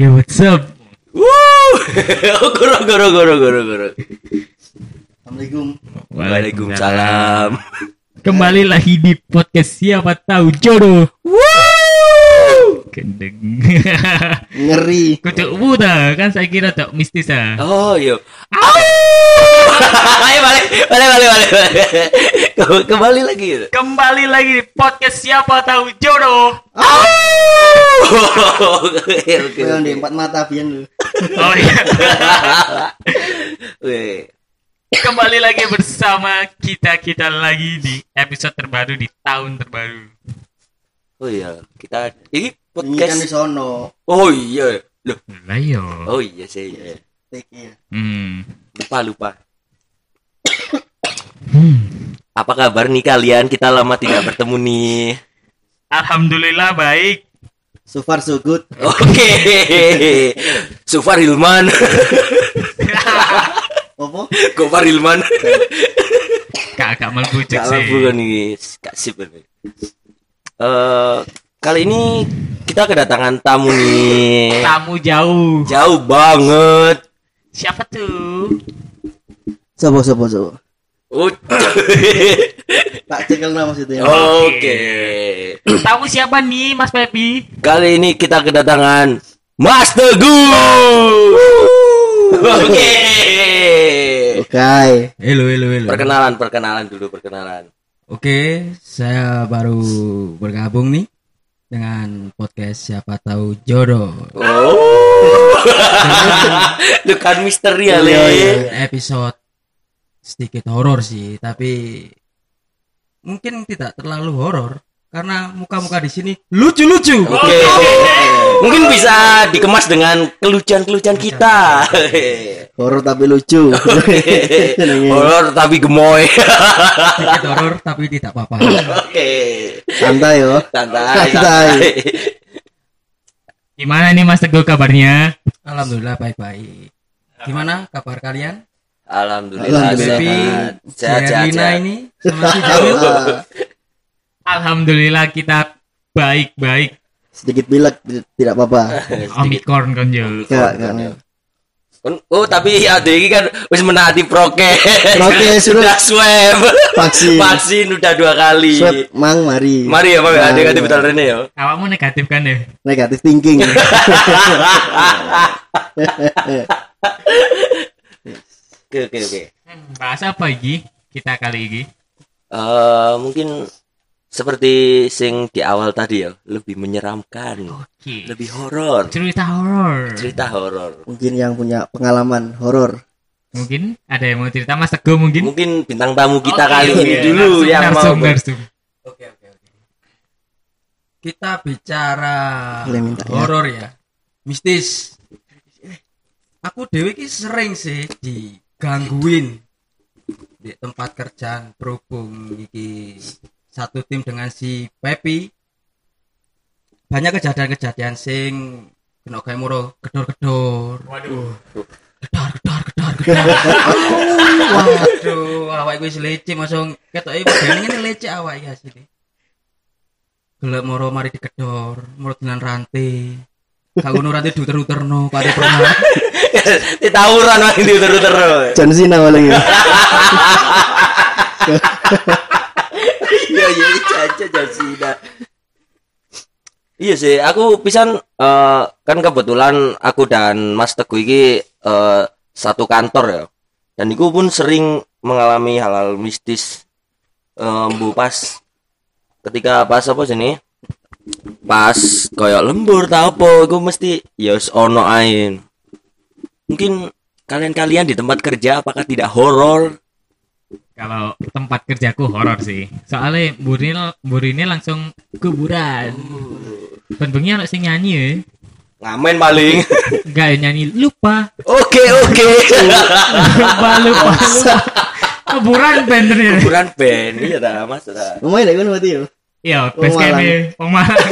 Ya what's up? Wuh, goro goro goro goro goro. Assalamualaikum. Waalaikumsalam. Kembali lagi di podcast siapa tahu jodoh. Wuh. Gendeng. Ngeri. Kucuk buta kan saya kira tak mistis ah. Oh iya. Ayo balik balik balik balik. balik. Ke- Kembali lagi. gitu. Kembali lagi di podcast siapa tahu jodoh. Oke oke. Yang di empat mata pian lu. Oh iya. Weh. Kembali lagi bersama kita kita lagi di episode terbaru di tahun terbaru. Oh iya, kita ini Ini kan di podcast. sono. Oh iya. Loh. Lah yo. Oh iya saya Take ya. Hmm. lupa lupa. Hmm. Apa kabar nih kalian? Kita lama tidak bertemu nih. Alhamdulillah baik. So far so good. Oke. Sufar Hilman. Apa? Gofar Hilman. Kakak melbujuk Gak sih. bukan nih. Gak sip ini. Eh, kali ini kita kedatangan tamu nih. Tamu jauh. Jauh banget. Siapa tuh? Sopo sopo. Oh. Tak cekel nama maksudnya. Oke. Tamu siapa nih Mas Pepi? Kali ini kita kedatangan Mas Teguh. Oke. Oke. Halo, halo, halo. Perkenalan, perkenalan dulu, perkenalan. Oke, saya baru bergabung nih dengan podcast siapa tahu jodoh. Oh. Bukan misteri ya, Le. Iya, iya. Episode sedikit horor sih, tapi mungkin tidak terlalu horor karena muka-muka di sini lucu-lucu. Oke. Mungkin bisa dikemas dengan kelucuan-kelucuan kita. Horor tapi lucu. Horor tapi gemoy. Horor tapi tidak apa-apa. Oke. Santai yo. Santai. Santai. santai. Gimana nih Mas Teguh kabarnya? Alhamdulillah baik-baik. Gimana kabar kalian? Alhamdulillah Alhamdulillah. Baby, sehat. Sehat, sehat, ini sama si Jamil. Ah, Alhamdulillah kita baik-baik. Sedikit pilek tidak apa-apa. Omikron kan Jo. Enggak, enggak. Oh, tapi ada ini kan wis menaati prokes. Prokes, sudah swab. Vaksin. Vaksin udah dua kali. Swab mang mari. Mari ya, Pak. Ada Mari, kata betul. Rene ya. Awakmu negatif kan ya? Negatif thinking. Oke, oke, oke. Hmm, Bahas apa iki? Kita kali ini. Eh, mungkin seperti sing di awal tadi ya, lebih menyeramkan, Oke. lebih horor, Cerita horor. cerita horor. Mungkin yang punya pengalaman horor. Mungkin ada yang mau cerita Mas Teguh mungkin? Mungkin bintang tamu kita Oke, kali oke. ini dulu Narsum, yang mau narsum, ber- narsum. Oke oke oke. Kita bicara ya? horor ya. Mistis. Aku dewe ki sering sih digangguin di tempat kerjaan berhubung iki satu tim dengan si Pepi. Banyak kejadian-kejadian sing kena kayak muro gedor-gedor. Waduh. Gedor gedor gedor gedor. Waduh, awak gue lece masuk ketoke model ngene lece awak iki asli. Gelek moro mari dikedor, moro dengan rantai. Ngono rantai diuter-uterno, kok ada pernah. Di tawuran lagi di terus John Cena paling ya. Iya iya caca jasina. Iya sih, aku pisan eh, kan kebetulan aku dan Mas Teguh ini eh, satu kantor ya. Dan aku pun sering mengalami hal-hal mistis bu pas ketika pas apa sini pas koyok lembur tau apa aku mesti ya wis ono ae. Mungkin kalian-kalian di tempat kerja apakah tidak horor? Kalau tempat kerjaku horor sih. Soalnya mburi ini langsung kuburan. Bengi ana sing nyanyi ya. Ngamen paling. Enggak nyanyi lupa. Oke oke. lupa lupa. lupa. Kuburan bener ya. Kuburan band iya dah mas dah. Lumayan ya kan berarti ya. Iya, Oh, base camp Malang. Wong Malang.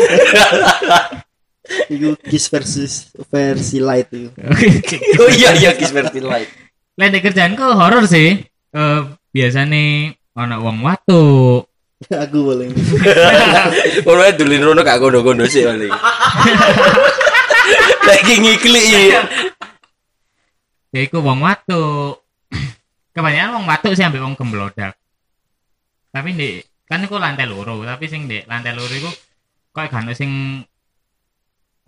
Iku Kiss versus versi light itu. Oh iya iya Kiss versi light. Lain di kerjaanku horor sih. Eh biasanya ana wong watu. Aku paling. Ono ae dulin rono gak gondo-gondo sih paling. lagi ngikli Ya iku wong watuk. Kebanyakan wong watuk sih ambil wong gemblodak. Tapi di kan iku lantai loro, tapi sing di lantai loro iku kok gak sing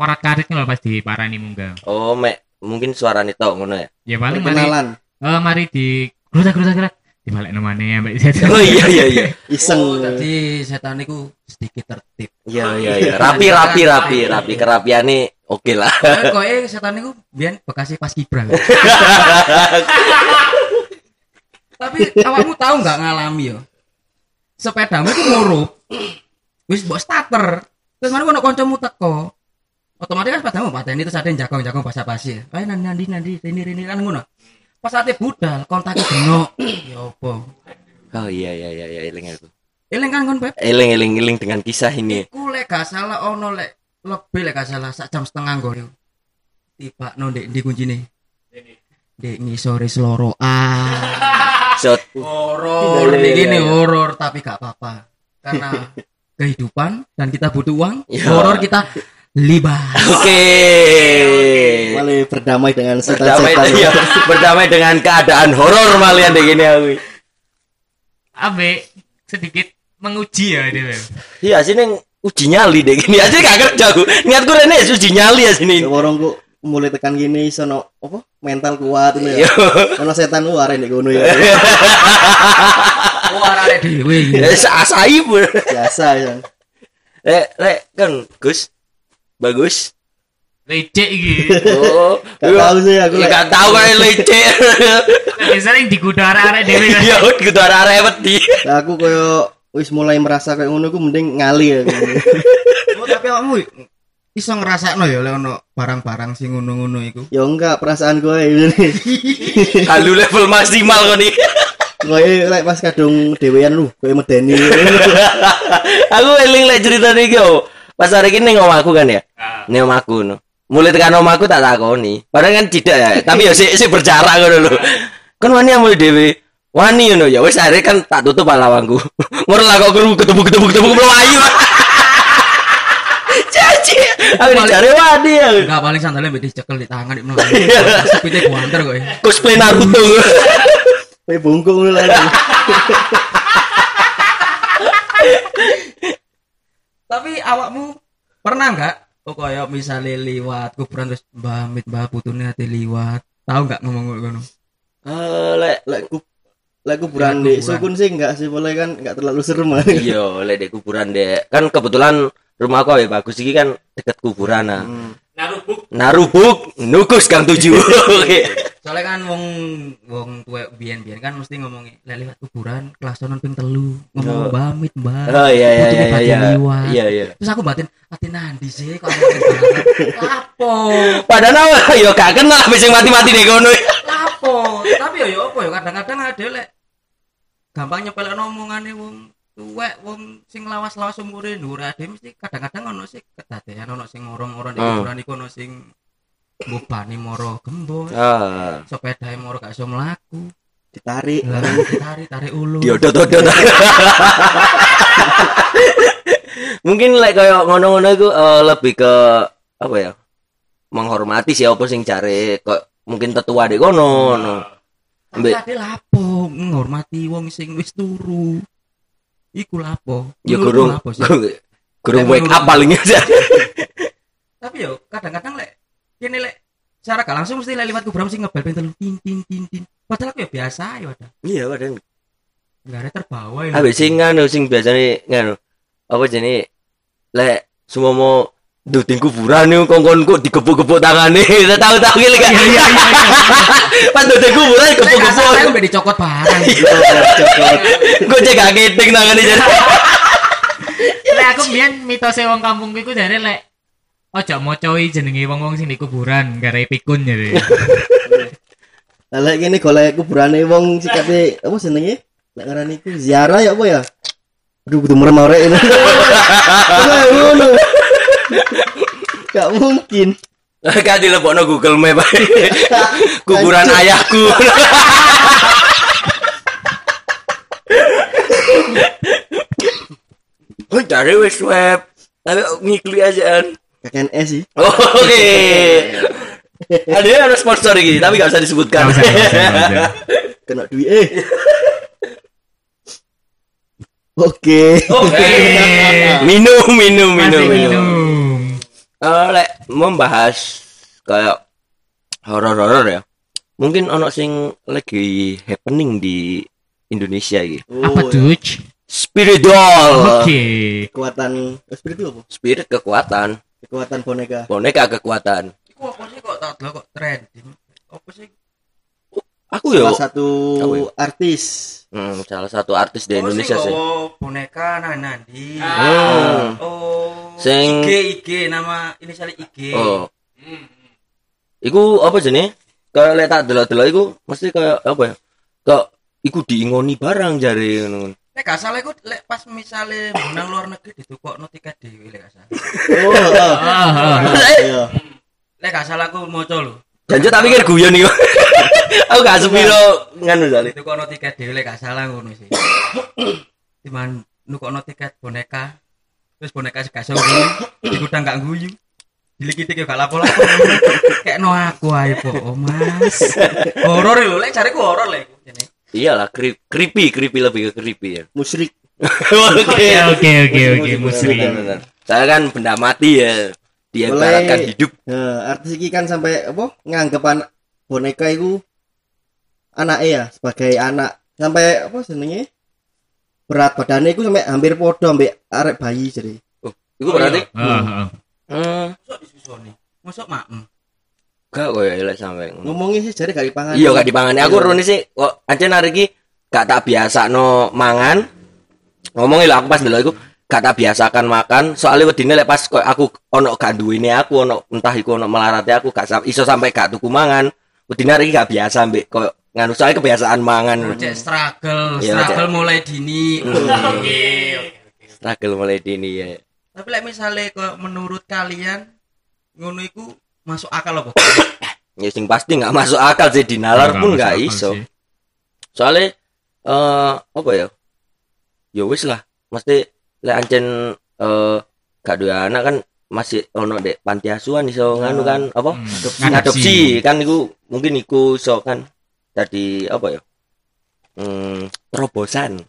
korat-karit lho pas diparani munggah. oh mek mungkin suaranya tok ngono ya Ya paling mari eh mari di gerutak gerutak gerutak di balik namanya ambek setan. oh iya iya iya Iseng. Oh, jadi setan itu sedikit tertib. iya iya iya rapi rapi rapi rapi kerapiane oke lah Kan kok eh setan itu biar bekasi pas kibra. Tapi awakmu tahu nggak ngalami yo? Sepedamu itu ngurup. Wis mbok starter. Terus mana ono kancamu teko. Otomatis kan sepedamu pateni terus ada yang jagong-jagong basa-basi. Ayo nanti nanti nanti ini ini kan ngono. Pas ate budal kontaknya genok. Ya apa? oh iya iya iya iya eling aku Eling kan kon Beb? eling eling eling dengan kisah ini Iku lek gak salah ono lek lebih lek gak salah sak jam setengah nggo. Tiba no ndek ndi kuncine. Dek ngisore seloro ah. Horor Iya, iya, ini iya, horor tapi gak apa-apa. Karena kehidupan dan kita butuh uang, horor kita libat. oke Malah berdamai dengan berdamai setan-setan. iya, berdamai dengan keadaan horor malian deh gini aku Abe sedikit menguji ya dia. Beb. iya sini uji nyali deh gini aja gak kerja aku niatku rene uji nyali ya sini Ya, Orang kok mulai tekan gini sono apa mental kuat ini Iya. ya. Ono setan luar ini ngono ya. Oh, arek dhewe iki. Ya, asai pun Biasa ya. Lek, lek kan Gus. Bagus. Lecek iki. Oh, Gak tahu sih aku Ya gak tahu kan leceh. Biasanya di kudara arek dhewe kan. Ya gitu arah wedi. Lah, Aku koyo wis mulai merasa kayak ngono aku mending ngali ya. Oh, tapi awakmu iso ngrasakno ya lek ono barang-barang sing ngono-ngono iku. ya enggak perasaan gue ini. Halu level maksimal kok nih. Gue lek pas kadung dewean lu, gue medeni. aku eling lek cerita nih yo. Pas hari ini ngomong aku kan ya. Ah. Nih aku no. Mulai tekan om aku tak takoni. Padahal kan tidak ya, tapi ya sik sik berjarak lho. Kan wani mulai dhewe. Wani ngono ya wis akhirnya kan tak tutup lawangku. Ngono lah kok ketemu ketemu ketemu ketemu melayu. Caci. Aku dicari wani ya. Enggak paling sandalnya mbek dicekel di tangan di menang. Sepite guanter kok. ya. Cosplay Naruto. Gue bungkuk lu lah. Tapi awakmu pernah enggak oh kaya misalnya liwat kuburan terus mbah mit mbah putune ate liwat tahu enggak ngomong ngono Eh lek Lek ku lek kuburan kuburan. sukun sih enggak sih boleh kan enggak terlalu serem iya lek di kuburan deh. Kan kebetulan rumahku ya bagus iki kan deket kuburan nah. Hmm. Narubuk. Narubuk nukus Kang Tujuh. Oke. soalnya kan wong wong tuwek biyen-biyen kan mesti ngomongi lek liwat kuburan kelas ping telu ngomong Oh. mbah mit mbah Oh iya iya iya iya. Iya iya. terus aku batin ati nandi sih kok lapo Padahal awal yo gak kenal wis sing mati-mati deh kono. lapo tapi yo yo apa yo kadang-kadang ada lek gampang nyepelek omongane wong tuwek wong sing lawas-lawas umure dhuwur ade mesti kadang-kadang ono sing kedadean ono sing ngorong-ngorong di Hmm. kuburan iku ono sing mbobani moro gembos Ah, sepedae moro gak iso mlaku Ditarik. lah tarik tarik ulu diodot-odot. Mungkin lek koyo ngono-ngono iku eh, lebih ke apa ya? Menghormati siapa sing cari kok mungkin tetua deh kono. no. Tapi Ambek lapo menghormati wong sing wis turu iku lapo? Ya gurung. lapo sih? gurung Lek wake up menurut- paling. aja. tapi yo kadang-kadang lek kene lek secara gak langsung mesti lek liwat kuburan mesti ngebel ping telu tin tin tin tin. Padahal aku ya biasa ya ada Iya, padahal. nggak ada terbawa ya Habis sing nganu sing biasane nganu apa jenenge? Lek semua mau duting kuburan nih kongkon kok digepuk-gepuk tangane udah tahu-tahu gitu kan Iya iya iya. pas duting kuburan aku digepuk-gepuk mbek dicokot barang gue cek gak keting tangane jadi Lek aku mbiyen mitose wong kampung iku jare lek ojo mocoi jenenge wong-wong sing di kuburan gara pikun jadi. Lah lek kene golek kuburane wong sikate apa jenenge? Lek ngarani iku ziarah ya apa ya? Aduh kudu merem arek ngono. Gak mungkin. kan dilebokno Google Map kuburan ayahku Oh, dari wis web. Tapi ngikli aja kan. KKNS sih. Oh, Oke. Ada ada sponsor ini, tapi gak usah disebutkan. Usah, usah, usah. Kena duit eh. Oke. Oke. minum, minum, minum, Masih minum. minum. Eh, lek membahas kayak horor-horor ya. Mungkin ono sing lagi happening di Indonesia iki. Apa tuh? Spirit doll. Oke. Kekuatan oh, spirit itu apa? Spirit kekuatan, Kekuatan boneka. boneka kekuatan. Iku apa sih kok tak delok kok trending? Apa sih? Aku yo Salah satu Apa ya? artis. hmm, salah satu artis di Oh, Indonesia sih. nggawa boneka nang nandi. Hmm. Oh. Sing- IG IG nama inisial IG. Oh. Iku apa jenis? Kayak lek tak delok-delok iku mesti kayak apa ya? Kayak iku diingoni barang jare ngono. Nek gak salah iku lek pas misale nang luar negeri ditukokno tiket dhewe lek gak salah. Oh, oh. Ah, ah. Iya. Lek gak salah aku maca lho. Janjo tak pikir guyon iku. Aku gak sepiro nganu jare. Ditukokno tiket dhewe lek gak salah ngono sih. Cuman nukokno tiket boneka. Terus boneka sing gak iso guyu, digudang gak guyu. Dilikiti gak lapo-lapo. Kayak no aku ae po, oh, Mas. Horor lho, lek cariku horor lek. Iyalah, cre- creepy, creepy lebih ke creepy ya. Musyrik. Oke, Oke oke oke musri. Benar-benar. Saya kan benda mati ya. Dia Boleh. ibaratkan hidup. Nah, artis iki kan sampai apa? Nganggep anak boneka itu anaknya ya sebagai anak sampai apa senengnya berat badannya itu sampai hampir podo sampai arek bayi jadi Itu berarti Ah, ah. hmm, Mosok disusoni. Mosok maem. gak kok ya elek sampe ngono. ngomongnya sih jadi gak dipangan Iya gak dipangani. Aku Iya. rene sih kok ancen hari iki gak tak biasa no mangan. Ngomongin lah aku pas dulu iku gak tak biasakan makan soalnya wedine lek pas kok aku ono gak duwene aku ono entah iku ono melarate aku gak sam- iso sampai gak tuku mangan. Wedine iki gak biasa mbek kok nganu soalnya kebiasaan mangan. Cek struggle, Iya, struggle mulai dini. Oke. Struggle mulai dini ya. Tapi lek misale kok menurut kalian ngono iku masuk akal apa? Ya sing pasti nggak masuk akal sih dinalar pun nggak akal iso. sih. Soalnya eh apa ya? Ya wis lah. Mesti lek ancen eh gak duwe anak kan masih ono dek panti asuhan iso nganu kan apa? Hmm, Adopsi. kan iku mungkin iku iso kan jadi apa ya? Hmm, terobosan.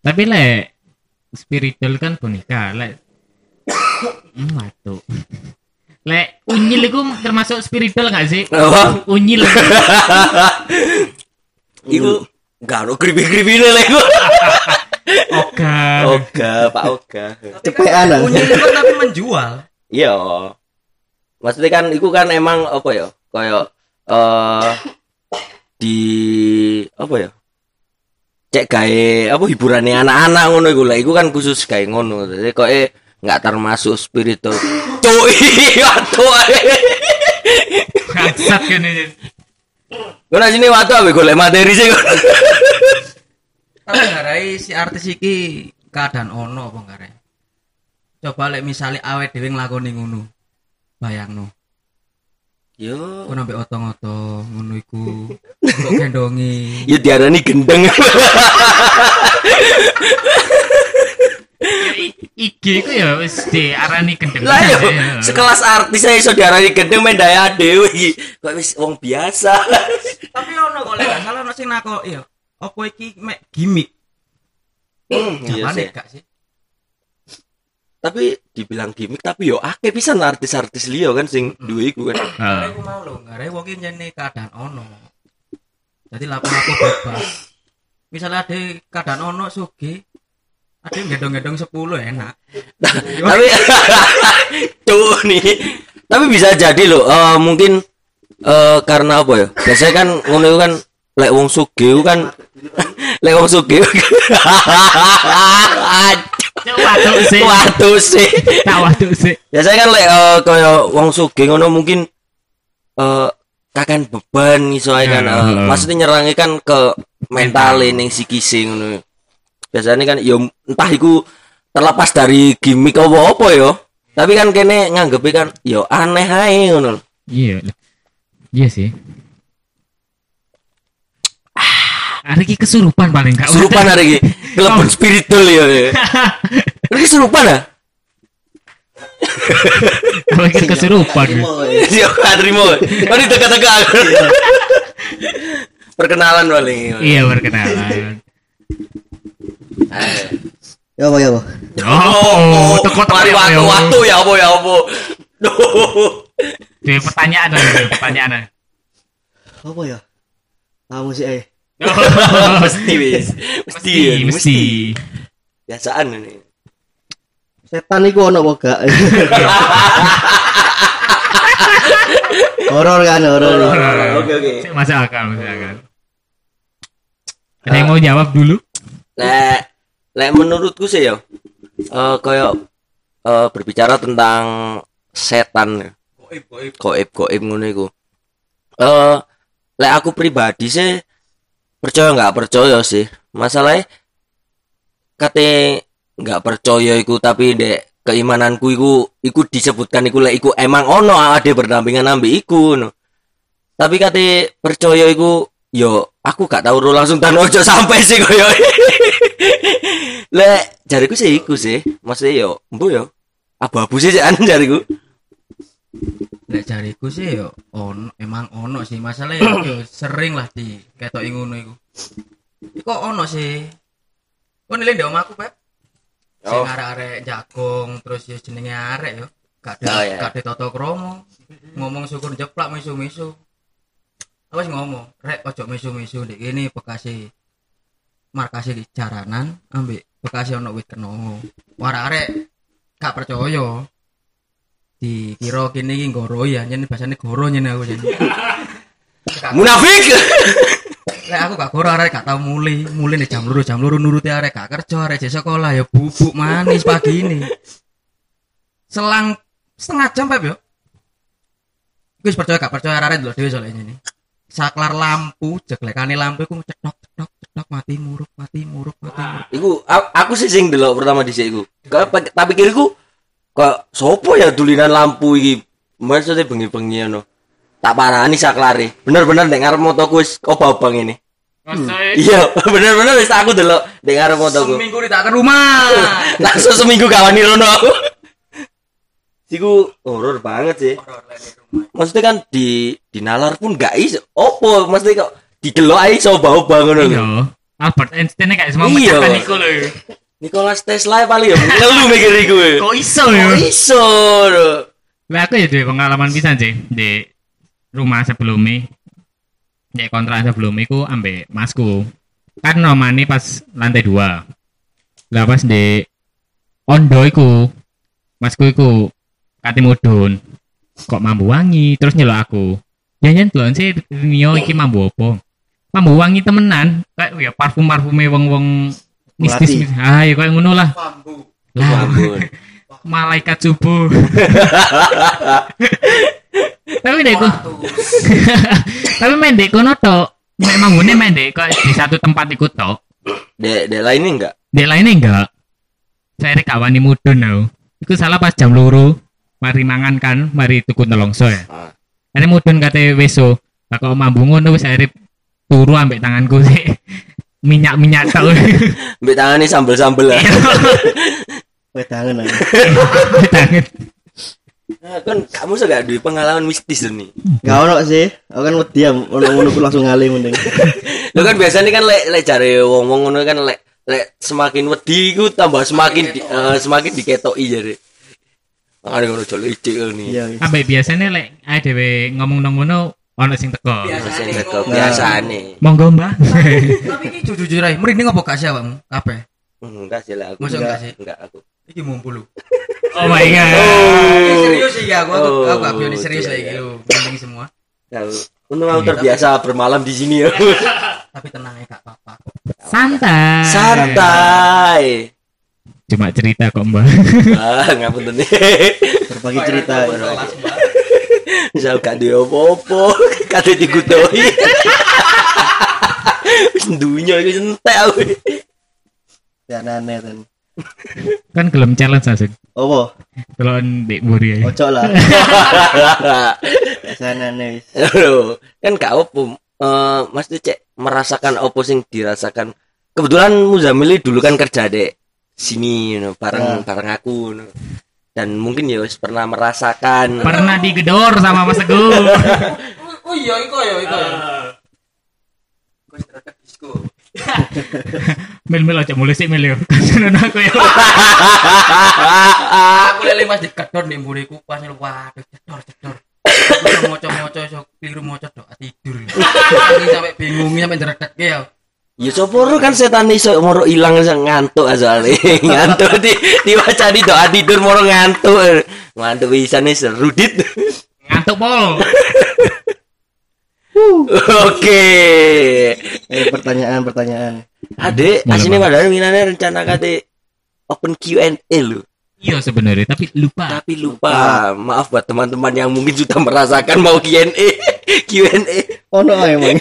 Tapi lek spiritual kan boneka, lek Hmm, waduh. Lek unyil itu termasuk spiritual nggak sih? Apa? Unyil. Iku gak ono kribi-kribi lek iku. Oga. Oga, Pak Oga. Cepean, ah. Unyil itu kan tapi menjual. Iya. Maksudnya kan iku kan emang apa ya? Kayak eh di apa ya? Cek gawe apa hiburannya anak-anak ngono iku lah. Iku kan khusus gawe ngono. Jadi kok eh nggak termasuk spiritual. Cuk, iya tuh. Kan ini. Kau sini waktu apa golek materi sih. Tapi ngarai si artis iki keadaan ono apa ngarai? Coba lek misale awet dhewe nglakoni ngono. Bayangno. Yo, Kok nambah otong-otong ngono iku. Kok gendongi. ya diarani gendeng. IG itu ya wis diarani gendeng. lah yo, Ya. sekelas artis saya iso diarani gendeng main daya dhewe iki. Kok wis wong biasa. Tapi ono kok lek gak salah ono sing nako iya. Apa iki mek gimmick? Hmm, iya sih. gak sih? tapi dibilang gimmick tapi yo akeh pisan artis-artis liya kan sing duwe iku kan. Ku mau lho, ngarai wong iki jane keadaan ono. Jadi lapo-lapo bebas. Misalnya ada keadaan ono suge, ada yang gendong-gendong 10 enak. tapi tuh nih. Tapi bisa jadi loh eh, mungkin eh, karena apa ya? Biasanya kan ngono kan lek wong sugih kan lek wong sugih. Waduh sih. Waduh sih. Tak waduh sih. Biasanya kan lek eh, kaya wong sugih ngono mungkin eh kakan beban iso ae kan. Ya, heeh. maksudnya nyerangnya kan ke mental ning psikis ngono. Biasanya kan yo entah iku terlepas dari gimmick apa-apa yo. Tapi kan kene nganggepe kan yo aneh ae ngono. Iya. Iya sih. Hari ini kesurupan paling gak Kesurupan hari ini. Kelebon spiritual ya. Ini kesurupan ah? Mikir kesurupan. Terima, ya. Siap gak terima. Oh di teka-teka. Perkenalan paling. Iya perkenalan. Eh. Ya apa ya apa? Oh, teko teko mari waktu waktu ya apa ya apa. Duh. Pertanyaan ada pertanyaan. Apa ya? Kamu sih eh. Mesti wis. Mesti ya, Mesti, mesti. Biasaan ini. Setan iku ono apa gak? Horor kan horor. Oke oke. Masuk akal, masuk akal. Ada yang mau jawab dulu? Lek lek menurutku sih ya eh kayak eh, berbicara tentang setan goib goib ngono iku. Eh lek aku pribadi sih percaya nggak percaya sih. Masalahnya kate nggak percaya iku tapi dek keimananku iku iku disebutkan iku iku emang ono ada berdampingan ambil iku no. Tapi kate percaya iku yo aku gak tahu langsung dan ojo sampai sih koyo. lek jariku sih iku sih. Maksudnya yo mbu yo abu-abu sih jan jariku. Lek jariku sih yo ono emang ono sih masalahnya yo sering lah di ketok ngono iku. Iku ono sih. Kok nilai omahku, Pak? Sing Oh. arek-arek jagung terus yo jenenge arek yo. Gak Oh, ada iya. gak ada toto kromo. Ngomong syukur jeplak misu-misu. Apa sih ngomong? Rek ojo misu-misu ndek kene Bekasi. Markasi di jaranan ambek Bekasi ono wit kenongo. Wara arek gak percaya. Dikira kene iki goro ya, nyen bahasane goro nyen aku nyen. Munafik. Lek aku gak goro arek gak tau muli, muli nih jam luru jam luru nuruti arek gak kerja arek jek sekolah ya bubuk manis pagi ini. Selang setengah jam Pep yo. Wis percaya gak percaya arek dulu dhewe soalnya ini. Saklar lampu, jeglekane lampu iku cetok cetok cetok mati murup mati murup mati murup. Iku aku sih sing delok pertama dhisik iku. Kok tak pikirku kok sopo ya dulinan lampu iki. Maksudnya bengi-bengi ngono. Tak parani saklare. Bener-bener nek ngarep motoku wis obang ini. Iya, bener-bener wis aku delok nek ngarep motoku. Seminggu di tak ke rumah. Langsung seminggu kawan rono aku. Iku horor banget sih. Maksudnya kan di di nalar pun gak iso. Opo maksudnya kok didelok ae iso ngono lho. Iya. Albert Einstein kayak semua Iya. iku lho. Nicholas Tesla paling ya ngelu mikir iku. Kok iso Kok ya? iso? lho? Lah aku ya duwe pengalaman pisan sih di rumah sebelumnya. Di kontrak sebelum iku ambek masku. Kan nomane pas lantai dua. Lah pas di ondo iku masku iku kate mudun. Kok mambu wangi terus nyelok aku. Jangan delok sih Rio iki mambu apa? Mambu wangi temenan. Kayak ya parfum-parfume wong-wong mistis. Ah, ya kayak ngono lah. Lah, malaikat subuh. Tapi dek ku, tapi main dek kono tok. Memang gue main dek kok di satu tempat ikut tok. Dek, dek lainnya enggak? Dek lainnya enggak. Saya rek kawani mudun tau. Iku salah pas jam luru. Mari mangan kan, mari tuku nelongso ya. Ah. Ini mudun kate weso. Kok mambu ngono wis akhirnya turu ambek tanganku sih. Minyak-minyak tau. Mbak tangani sambel-sambel lah. Wedangan aja. Tangan. Nah, kan kamu suka duwe pengalaman mistis nih. Gak ono sih. Aku kan wedi ya ono-ono ku langsung ngalih mending. Lo kan biasanya kan lek lek cari wong-wong ngono kan lek lek semakin wedi iku tambah semakin di, eh, semakin diketoki jare. Ada ngono jolo icik nih. Iya. iya. Ambek biasanya lek ae dhewe ngomong nang ngono ono sing teko. Biasa. Sing kebiasaane. Monggo, Mbak. Tapi iki jujur-jujur ae, merinding apa gak sih awakmu? Kabeh. Enggak sih lah aku. Masa enggak sih? Enggak aku. Iki mumpul lu. Oh my god. Ini serius sih ya, aku aku Oh, aku gak bioni serius iya, lagi iya. lu. Merinding semua. Untung aku terbiasa bermalam di sini ya. Tapi tenang ya gak apa-apa. Santai. Santai. Cuma cerita kok, Mbak. Ah, ngapunten nih. Berbagi cerita. Misal gak duwe apa-apa, kate digutoi. Wis dunya iki entek aku. Ya aneh kan. kan gelem challenge asik. Apa? Kalau ndek mburi ya. Ojo lah. Sana aneh wis. Lho, kan gak opo. Eh, Mas tuh cek merasakan opo sing dirasakan. Kebetulan Muzamili dulu kan kerja dek sini you know, bareng Ya. bareng aku you know. Dan mungkin ya wis pernah merasakan Pernah digedor sama Mas Teguh. Oh iya, iko ya, ya. Disco. Mil mil aja mulai sih mil yo. Seneng aku ya. Aku lele mas dikedor nih mburiku pas waduh cedor cedor. Aku moco-moco iso keliru moco doa tidur. Ini sampai bingung sampai jeredek ya. Ya soporo kan setan iso moro ilang iso ngantuk asale. ngantuk di diwacani doa tidur moro ngantuk. Ngantuk bisa nih seru dit. Ngantuk pol. Oke. Eh, pertanyaan pertanyaan. Asine Bang. padahal minane rencana kate open Q&A lho. Iya sebenarnya tapi lupa. Tapi lupa. Maaf buat teman-teman yang mungkin sudah merasakan mau Q&A. Q&A. Ono ae emang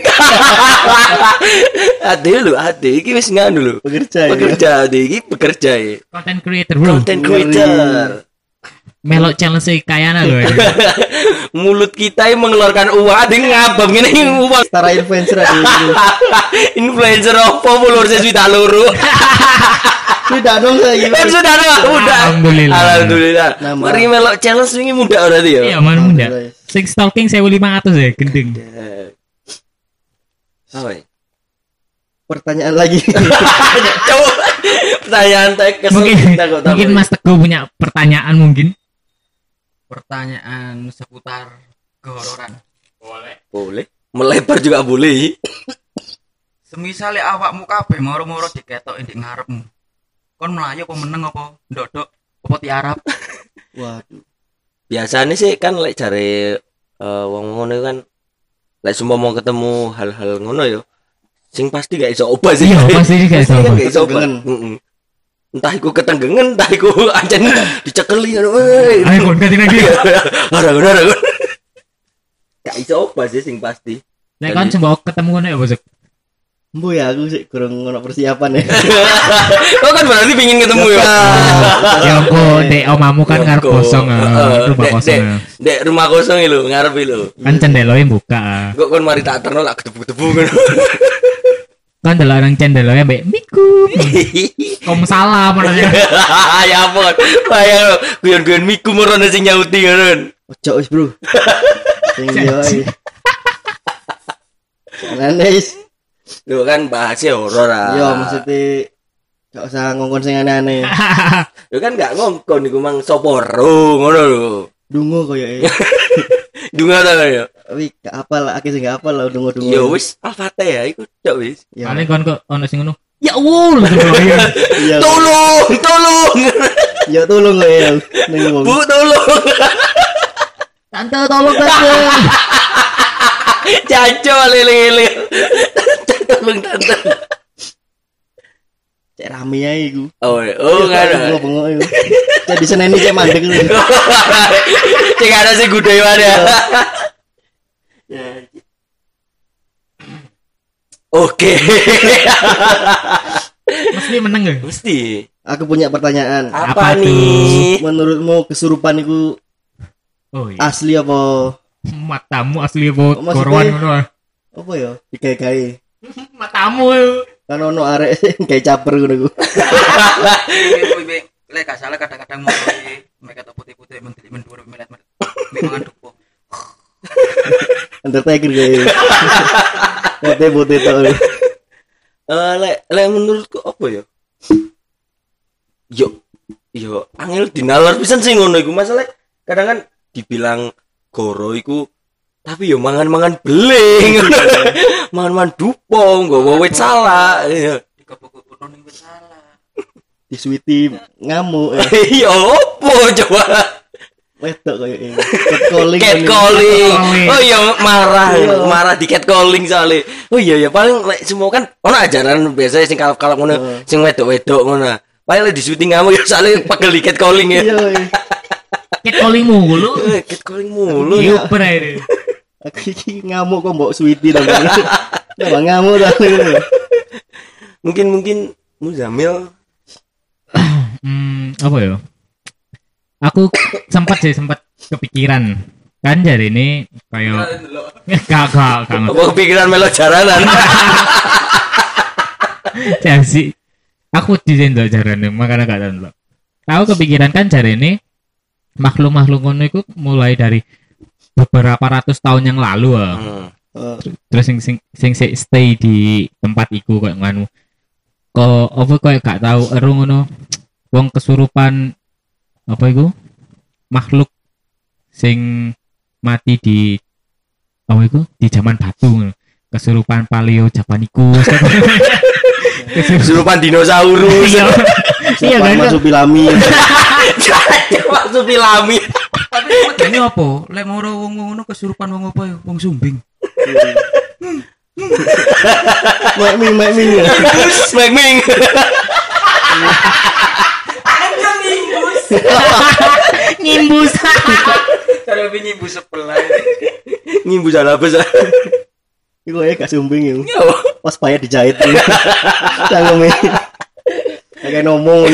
Ade lho, ade iki wis nganu lho. bekerja ya. Pekerja ade iki bekerja ya. Content creator bro. Content creator. Melok challenge kayana loh. Mulut kita yang mengeluarkan uang, ada yang ngabam gini uang. Setara influencer aja itu. Influencer apa mulur saya sudah luru. Tidak dong saya Kan sudah ada muda. Alhamdulillah. Alhamdulillah. Mari melok challenge ini muda berarti ya. Iya mana muda. Alhamdulillah. Sing stalking 1500 ya gendeng. Apa ya? Pertanyaan lagi. Coba pertanyaan teh kesel Mungkin mungkin Mas Teguh punya pertanyaan mungkin. Pertanyaan seputar kehororan. Boleh. Melebar juga boleh. Semisale awakmu kabeh moro-moro diketok di ngarepmu. Kon melayu apa meneng apa ndodok apa tiarap? Waduh. Biasanya sih kan lek cari eh, wong ngono kan lek semua mau ketemu hal-hal ngono yo. Sing pasti gak iso obah sih. Iya pasti guys. Pasti kan gak iso obah. Entah iku ketenggengen, entah iku ancen dicekeli ngono. Weh. Ayo kon ganti lagi. Ora ora ora. Gak iso obah sih sing pasti. Nek kan coba ketemu ngono ya bosok. Bu ya aku sih kurang ngono persiapan ya. Oh kan berarti pingin ketemu ya. Ya kok dek omamu kan Ya ngarep kosong Heeh, ah, rumah kosong. dek- ah. Dek rumah kosong lho, ngarep lho. Kan cendeloe buka. ah. Kok kon mari tak terno lak kedebu-kedebu ngono. Kan delok nang cendeloe mbek miku. Kom salam anaknya. ya ampun. Bayang guyon-guyon miku merono sing nyauti ngono. Ojo wis, Bro. Sing yo ae. Nanis. Lho kan bahasnya horor ah. Yo maksudnya gak usah ngongkon sing aneh-aneh. Lho kan gak ngongkon iku mang soporo ngono lho. Dungo koyo e. Dunga ta ya. Tapi gak apal, akeh sing gak apal lah dungo-dungo. Ya wis Al-Fatihah iku tok wis. Ya. Paling kon kok ono sing ngono. Ya iya. Iya. Tolong, tolong. Ya tolong ya. Bu, tolong. Tante tolong tante. Caco lele-lele. Tolong tante. Cek rame ae iku. Oh, oh enggak ada. Bengok iku. Cek di seneni cek mandek lu. Cek ada sih gudai ya. Oke. Mesti meneng ya. Mesti. Aku punya pertanyaan. Apa, Apa nih? Menurutmu kesurupan itu Oh iya. asli apa? Matamu asli korwan ngono. ah. Apa ya? Digawe-gawe. Matamu. Kan ono arek kayak caper ngono. Ibu ibu lek gak salah kadang-kadang mau mereka tuh putih-putih menteri mendur melet melet. Memang dupo. Undertaker. Bote-bote to. Eh, lek lek menurutku apa ya? Yo yo angel dinalar pisan sih ngono iku masalah kadang kan dibilang goro iku tapi yo mangan-mangan beling mangan-mangan dupo nggawa wit salah iya Dikepuk-kepuk ning wis salah. Disuwiti ngamuk. ya. iya opo coba Wedok koyo ini. Catcalling. catcalling Catcalling. oh iya marah Iya. marah di catcalling soalnya oh iya ya paling lek semua kan ono ajaran biasanya sing kalap-kalap ngono Heeh. sing wedok-wedok ngono paling lek di syuting kamu ya soalnya pegel di catcalling ya Iya. iya. Ket calling mulu. Eh, catcalling mulu Iya ya ini. Aku iki ngamuk kok mbok suwiti dong. Ya ngamuk ta. mungkin mungkin Muzamil Hmm, apa ya? Aku sempat sih sempat kepikiran kan jadi ini kayak gak gak gak apa kepikiran melok jaranan jadi aku di sini jarane makanya gak tahu Aku kepikiran kan jari ini makhluk-makhluk ngono iku mulai dari beberapa ratus tahun yang lalu. Hmm. Eh, terus sing sing sing sing stay di tempat iku kayak nganu kok apa kayak gak tahu eru ngono wong kesurupan apa iku makhluk sing mati di apa iku di zaman batu ngono. kesurupan paleo Japanikus Kesurupan dinosaurus. iya iya kan Masuk Pilami. Masuk filami. Tapi ini apa? Lek moro wong ngono kesurupan wong apa ya? Wong sumbing. Mek ming mek ming. Mek ming. nyimbus Kalau wingi bu sebelah. Ngimbu salah apa sih? Iku ya gak sumbing yo. Yo. Pas payah dijahit. Cangkeme. Kayak ngomong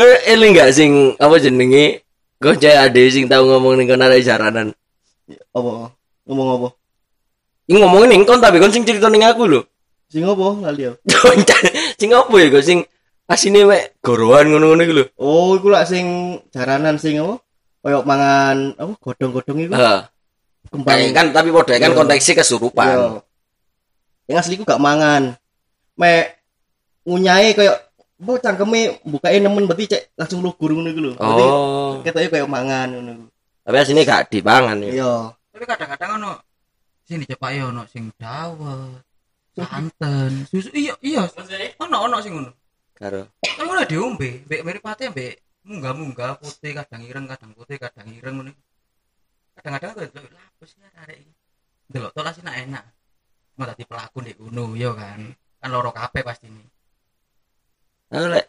ini. Eh, eling gak sing apa jenenge? Kok cek ade sing tau ngomong ning kono arek jaranan. Apa? Ngomong apa? Ini ngomongin ning kon tapi kon sing cerita ning aku lho. Sing apa? Lali yo. sing apa ya kok sing asine mek gorowan ngono-ngono iku lho. Oh, iku lak sing jaranan sing apa? Kayak mangan apa godong-godong iku. Heeh. Kembang kan tapi padha kan Iya. konteksnya kesurupan. Iya. Yang asli ku gak mangan. Mek ngunyai kayak apa cangkeme bukain nemen berarti cek langsung lugur ngono iku lho. Berarti Oh, ketoknya kayak mangan ngono iku. tapi asine gak dipangan ya. Iya. Tapi kadang-kadang ono sing dicepak yo ono sing dawet, santen, susu. Iya, iya. Ono ono sing ngono. Karo. Kan ngono diombe, mbek mripate mbek munggah-munggah putih kadang ireng, kadang putih, kadang ireng ngono. Kadang-kadang kok delok apa sih arek iki. Delok tolas enak enak. Mau dadi pelaku ndek ngono yo kan. Kan loro kabeh pasti ini. Aku lek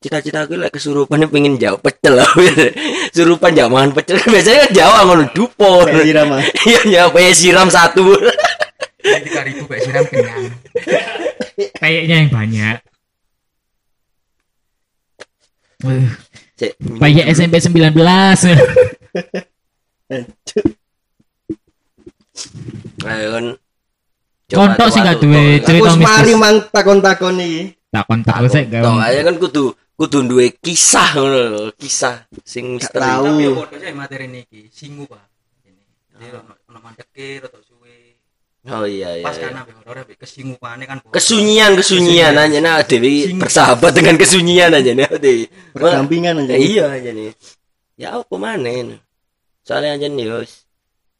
cita-cita aku lek kesurupan pengen jauh pecel lah. Surupan jauh mangan pecel biasanya kan jauh ngono dupo. Kayak Irama. Iya ya siram satu. Tiga ribu siram kenyang. kayaknya yang banyak. Kayak SMP 19 Ayo kan. Kontok sih gak duwe Aku cerita mistis mang takon-takon iki. Tak kontak aku sih Tok aja kan kudu kudu duwe kisah ngono kisah sing Gak misteri. tahu. Tapi yo padha sih materi niki, singu, Pak. Ini. Jadi ono ono mandeke rada suwe. Oh iya iya. Pas iya. kan ambek horor ambek kesingupane kan. Kesunyian kesunyian aja nah Dewi bersahabat dengan kesunyian aja nih Dewi. Berdampingan aja. iya aja nih. Ya apa mana Soalnya aja nih yos.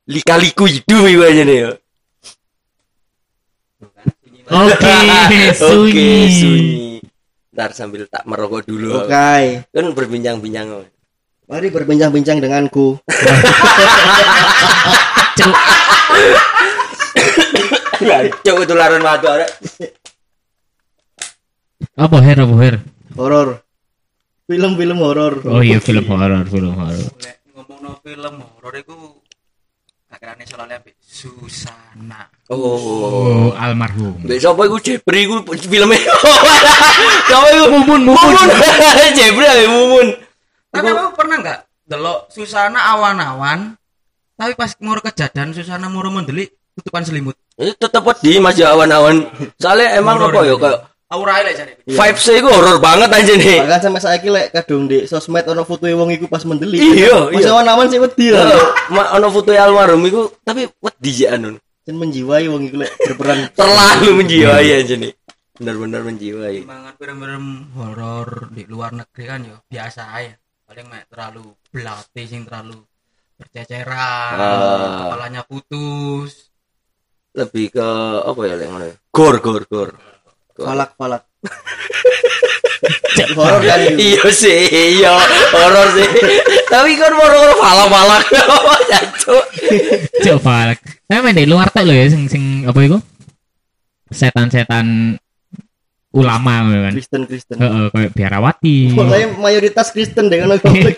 Lika-liku hidup itu aja nih oke Oke, sunyi sunyi. Ntar sambil tak merokok dulu. Oke. Kan berbincang-bincang. Mari berbincang-bincang denganku. Cuk. Cuk itu laran madu ada. apa her apa her Horor. Film-film horor. oh iya film horor film horor Lek ngomongno film horor iku kakekane soalnya Susana. Oh. oh almarhum Besok apa iku Jepri iku filmnya. Siapa iku? mumun Mumun. Jepri ya Mumun. Tapi kamu pernah nggak delok Susana awan-awan tapi pas mau kejadian Susana mau mendelik tutupan selimut. Itu tetep di masih awan-awan. Soalnya emang apa ya kayak Aura lek jare. vibes iku horor banget aja nih. Bahkan sampai saiki lek kadung di sosmed ono foto wong iku pas mendelik. Iya, iya. awan-awan sih wedi lah. Heeh, ma- ono foto almarhum iku tapi wedi ya anu. Dan menjiwai wong iku lek berperan. Terlalu menjiwai aja nih. Benar-benar menjiwai. Timbangan film-film horor di luar negeri kan yo biasa ya. Paling mek terlalu belati sing terlalu berceceran, Ah. kepalanya putus. Lebih ke apa ya lek ngono. ya? Gor gor gor. Gor. Falak falak. horor kan. Iya sih, iya horor sih. Tapi kan horor falak-falak. Jancuk. coba saya main di luar tak lo ya sing sing apa itu setan-setan ulama gitu kan Kristen Kristen. Heeh, kayak biarawati Pokoknya mayoritas Kristen deh kan konflik.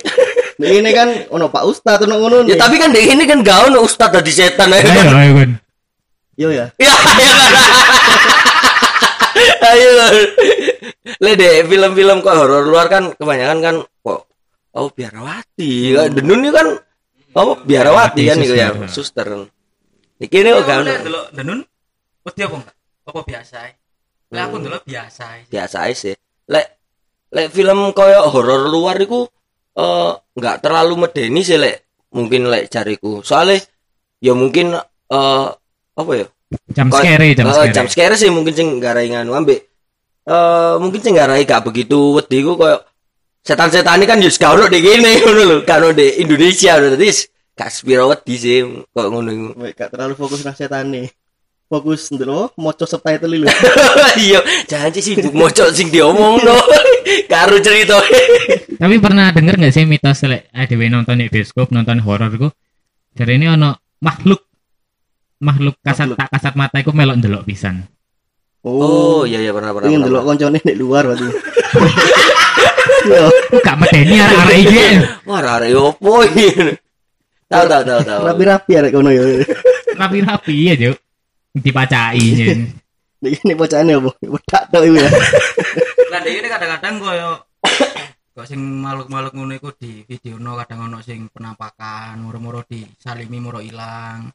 Nah, ini kan ono Pak Ustad ono ngono. Ya tapi kan dek ini kan gak ono ustad tadi setan aja. ayo ayo kan Yo ya. Ya, ayo. Le deh film-film kok horor luar kan kebanyakan kan kok oh biarawati. Kan Denun ini kan oh biarawati kan itu ya suster. Iki ini kok gak ono. Lek delok denun wedi apa enggak? Apa biasa ae? Lek aku delok biasa ae. Biasa sih. Lek lek film koyo horor luar iku eh nggak terlalu medeni sih lek mungkin lek cariku. Soalnya ya mungkin eh apa ya? Jam scare, jam Eh, scare. jam scare sih mungkin sing garai nganu ambek eh mungkin sing garai gak begitu wedi ku koyo setan-setan ini kan yo gak ono di kene ngono lho, gak ono di Indonesia lho. Dadi gak spiro wedi sih kok ngono iku. Gak terlalu fokus nang setane. Fokus ndelok maca subtitle lho. Iya, jangan sih sibuk mocok sing diomong no. Karo cerita. Tapi pernah denger nggak sih mitos lek dhewe nonton di bioskop nonton horor iku dari ini ono makhluk makhluk kasat tak kasat mata iku melok ndelok pisan. Oh, iya iya pernah pernah. Pengen pernah, delok koncone nek luar berarti. Yo, gak medeni arek-arek iki. Wah, arek opo iki? Tahu tahu tahu tahu. rapi-rapi arek kono yo. Rapi-rapi ya, Juk. Dipacai nyen. Nek ini bocahane opo? Wedak tok iku ya. Lah ini kadang-kadang koyo kok sing makhluk-makhluk ngono iku di videono kadang ono sing penampakan, moro-moro disalimi moro ilang.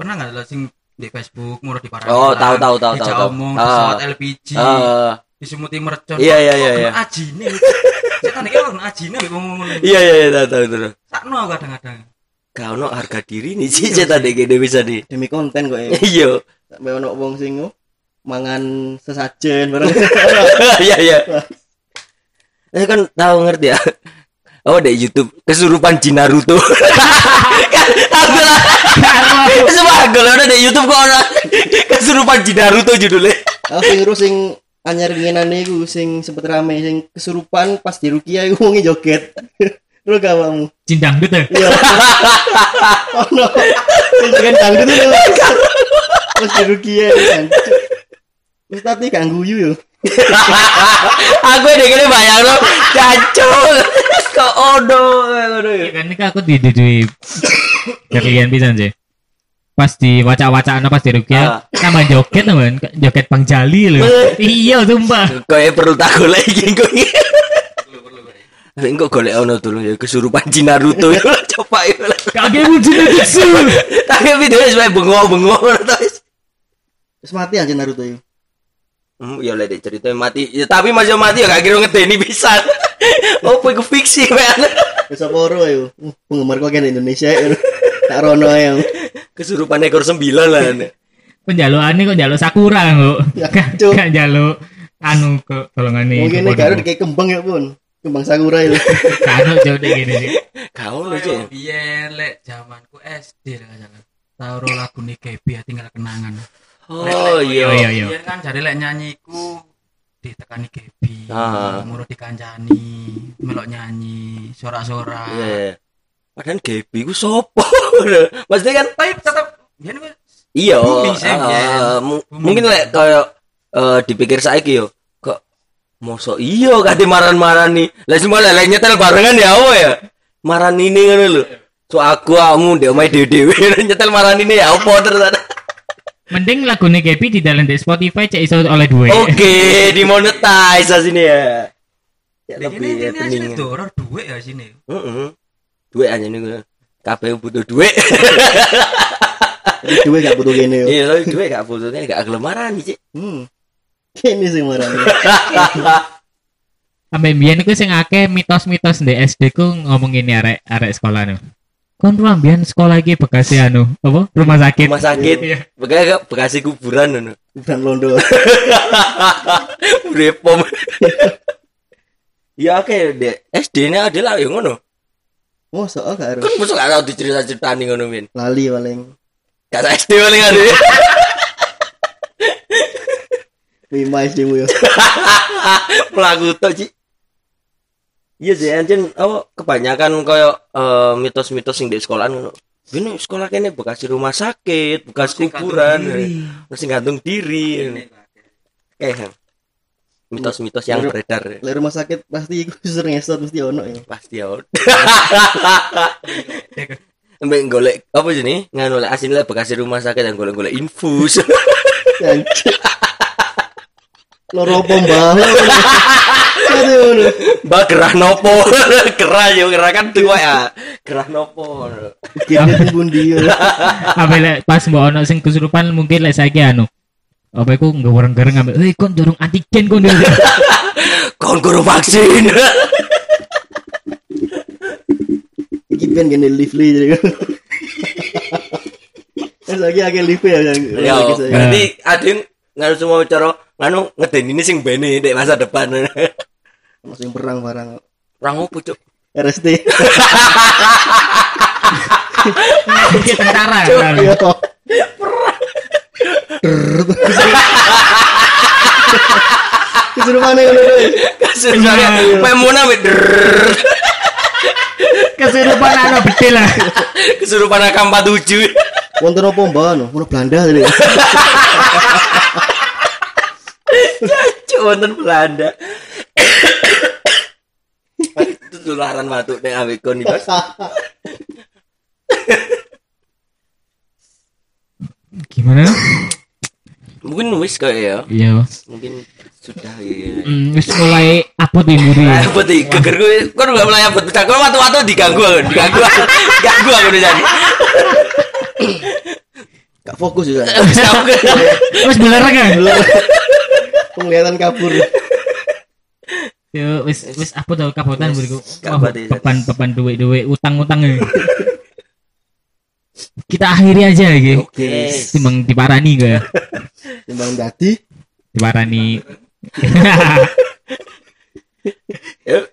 Pernah enggak lo sing di Facebook moro di Oh, tahu, tahu, tahu, tahu, tahu. omong pesawat LPG, Eh, disumuti mercon. Iya, iya, iya, iya. Ajine. Setan iki kok kena ajine ngono. iya iya iya tahu tahu tahu. Sakno kadang-kadang. Gak ono harga diri nih sih cetak dek gede bisa di. Demi konten kok ya. Iya. Sampai ono wong sing oh, mangan sesajen barang. Iya iya. Eh kan tahu ngerti ya. Oh di YouTube kesurupan Jin Naruto. kan aku lah. Semua aku lah udah di YouTube kok orang kesurupan Jin Naruto judulnya. Aku sing ngurus sing anyar ngenane iku sing sempet rame sing kesurupan pas di Rukia iku wonge joget. Lu gak awakmu? Cindang gitu. Iya. Oh no. Sing kan dangdut itu. Pas di Rukia kan. Wis tadi gak guyu yo. aku dek gini bayang lo cacul. Kok odo ya. Kan ini aku di di di kalian bisa sih. Pas di wacak-wacaan pas di Rukia, nama joget teman, joget Bang Jali loh. Iya, sumpah. Kayak perlu tak golek iki kok. Tapi kok golek ono dulu ya kesurupan Jin Naruto ya coba ya. Kakek wujud itu. Tapi videonya sampai bengong-bengong terus. Wis mati aja Naruto yo. Hmm, ya lek ceritanya mati. Ya, tapi masih mati ya gak kira ngedeni bisa. Oh, iku fiksi men. Wis apa ora yo. Uh, Penggemar kok kan Indonesia yo. Tak rono ae. Kesurupan ekor sembilan lah. Penjaluannya kok jaluk sakura kok. Ya, gak jaluk anu ke tolongan nih. Mungkin nek karo kayak kembang ya pun. Kembang sakura yo. Kano cok dek gini sih. Kau lu sih. biyen lek zamanku SD lah salah. Tahu lagu nih ya tinggal kenangan. Oh iya, iya. iya. Kan jadi lek nyanyiku ditekani Kebi. Ah. Muro dikancani, melok nyanyi, sorak-sorak. Iya. iya. Padahal Gaby ku sopo? Maksudnya kan Tapi tetap ku iya. Mu- Booming. mungkin lek kayak eh, dipikir saiki yo kok mosok iya kate maran-marani. Lah semua lek nyetel barengan ya apa ya? Maran ini ngono lho. So aku kamu ndek omahe dhewe-dhewe nyetel maran ini ya apa terus. Mending lagu nih Gaby di dalam di Spotify cek iso oleh duit. Oke, dimonetize sini ya. Ya Ini lebih ini happening. asli doror duit ya sini. Heeh. Duit aja nih kabeh butuh duit. Duwe gak butuh gini yo. Iya, lo duit gak butuhnya gak gelem marani, Cik. Hmm. Kene sing marane. Sampai biyen iku sing akeh mitos-mitos di SD ku ngomong ini arek arek sekolah nu. Kon ruang biyen sekolah iki Bekasi anu, apa? Rumah sakit. Rumah sakit. Iya. Bekas bekasi kuburan ngono. Bukan londo. Repom. Ya oke, dek. SD-nya adalah yang ngono. Oh, soal gak harus Kan mesti gak tau dicerita-ceritani ngono, Min. lali paling. Gak tau SD paling ada. Lima SD mu yo. Melaku tok, Cik. Iya sih, anjen apa kebanyakan koyo eh, mitos-mitos sing di sekolah ngono. Ini sekolah kene bekas rumah sakit, bekas kuburan, mesti gantung diri. Eh, mitos-mitos yang Menurut- beredar Lek rumah sakit pasti iku sering ngesot mesti ono ya. pasti ya. Mbak golek apa sih nih? Nganu lek asin lek bekas rumah sakit yang golek-golek infus. Loro pembah. Aduh, aduh. Mbak gerah nopo? gerah yo, gerah kan tua ya. Gerah nopo? Kene pun yo. Sampai lek pas mbok ono sing kesurupan mungkin lek saiki anu. apa iku ngewereng-gereng ambek hei kon dorong antigen kon Kon guru vaksin. Iki ben gini lively jadi kan. Lagi agak lively ya. yang- Ya, saya. berarti adin nganu semua cara nganu ngeden ini sing bene dek masa depan. Masih perang barang Orang opo cuk? RST. Dia tentara Iya. Kesurupan yang ngono deh. Sebenarnya memuna drrrr. kesurupan anak betil lah kesurupan AK47. Wonten apa mbak no? Ono Belanda jadi. Cuk wonten Belanda. Itu tularan batuk nek awake kon iki, Bos. gimana Mungkin wis kayak ya. iya Mungkin sudah ya. Hmm, wis mulai upload di muri Apa tuh? Geger gue, kok nggak mulai abot pecah. Kau waktu-waktu diganggu, aku, diganggu, aku. diganggu aku udah jadi. Gak fokus juga. wis beler kan Penglihatan kabur. Yo wis wis upload tau kabotan buriku beban beban duit duit utang utang kita akhiri aja gitu Oke. timbang diparani gak ya Timbang dadi. diparani Yuk.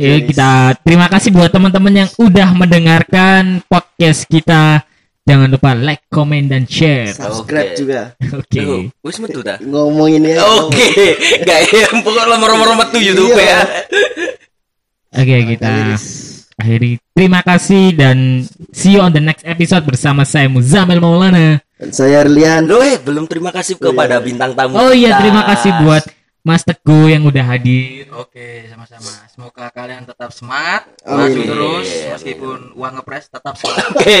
Ya kita terima kasih buat teman-teman yang udah mendengarkan podcast kita. Jangan lupa like, comment dan share. Subscribe Oke. juga. Oke. Tuh, Wis metu dah. Ngomong ini ya. Oke, gak ya, pokoknya lemor-lemor metu YouTube Iya. ya. Oke, kita akhiri. Terima kasih dan see you on the next episode bersama saya Muzamil Maulana. Dan saya Erlian. Loh, eh, belum terima kasih kepada bintang tamu. Oh iya, kita. terima kasih buat Mas Teguh yang udah hadir. Oke, sama-sama. Semoga kalian tetap semangat, Amin. maju terus meskipun uang ngepres tetap semangat. Oke.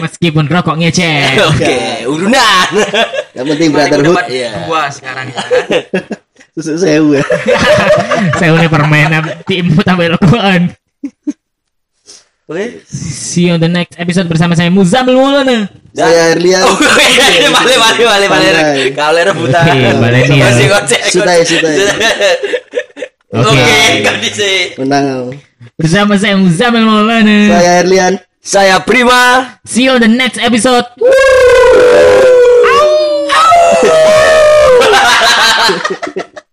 Meskipun rokok ngecek. Oke, urunan. Yang penting brotherhood. Iya. dua sekarang ya. Susu sewu ya. Saya udah permen tim tambah rokokan. Oke. See you on the next episode bersama saya Muzamil Maulana. Saya Erlian. Oh, iya, balik, balik, balik, balik. Pandai. Kau lera buta. Oke. Masih kocek. Sutai, sutai. Oke. Oke, kau disi. Menang. Bersama saya Muzamil Maulana. Saya Erlian. Saya Prima. See you on the next episode. Au.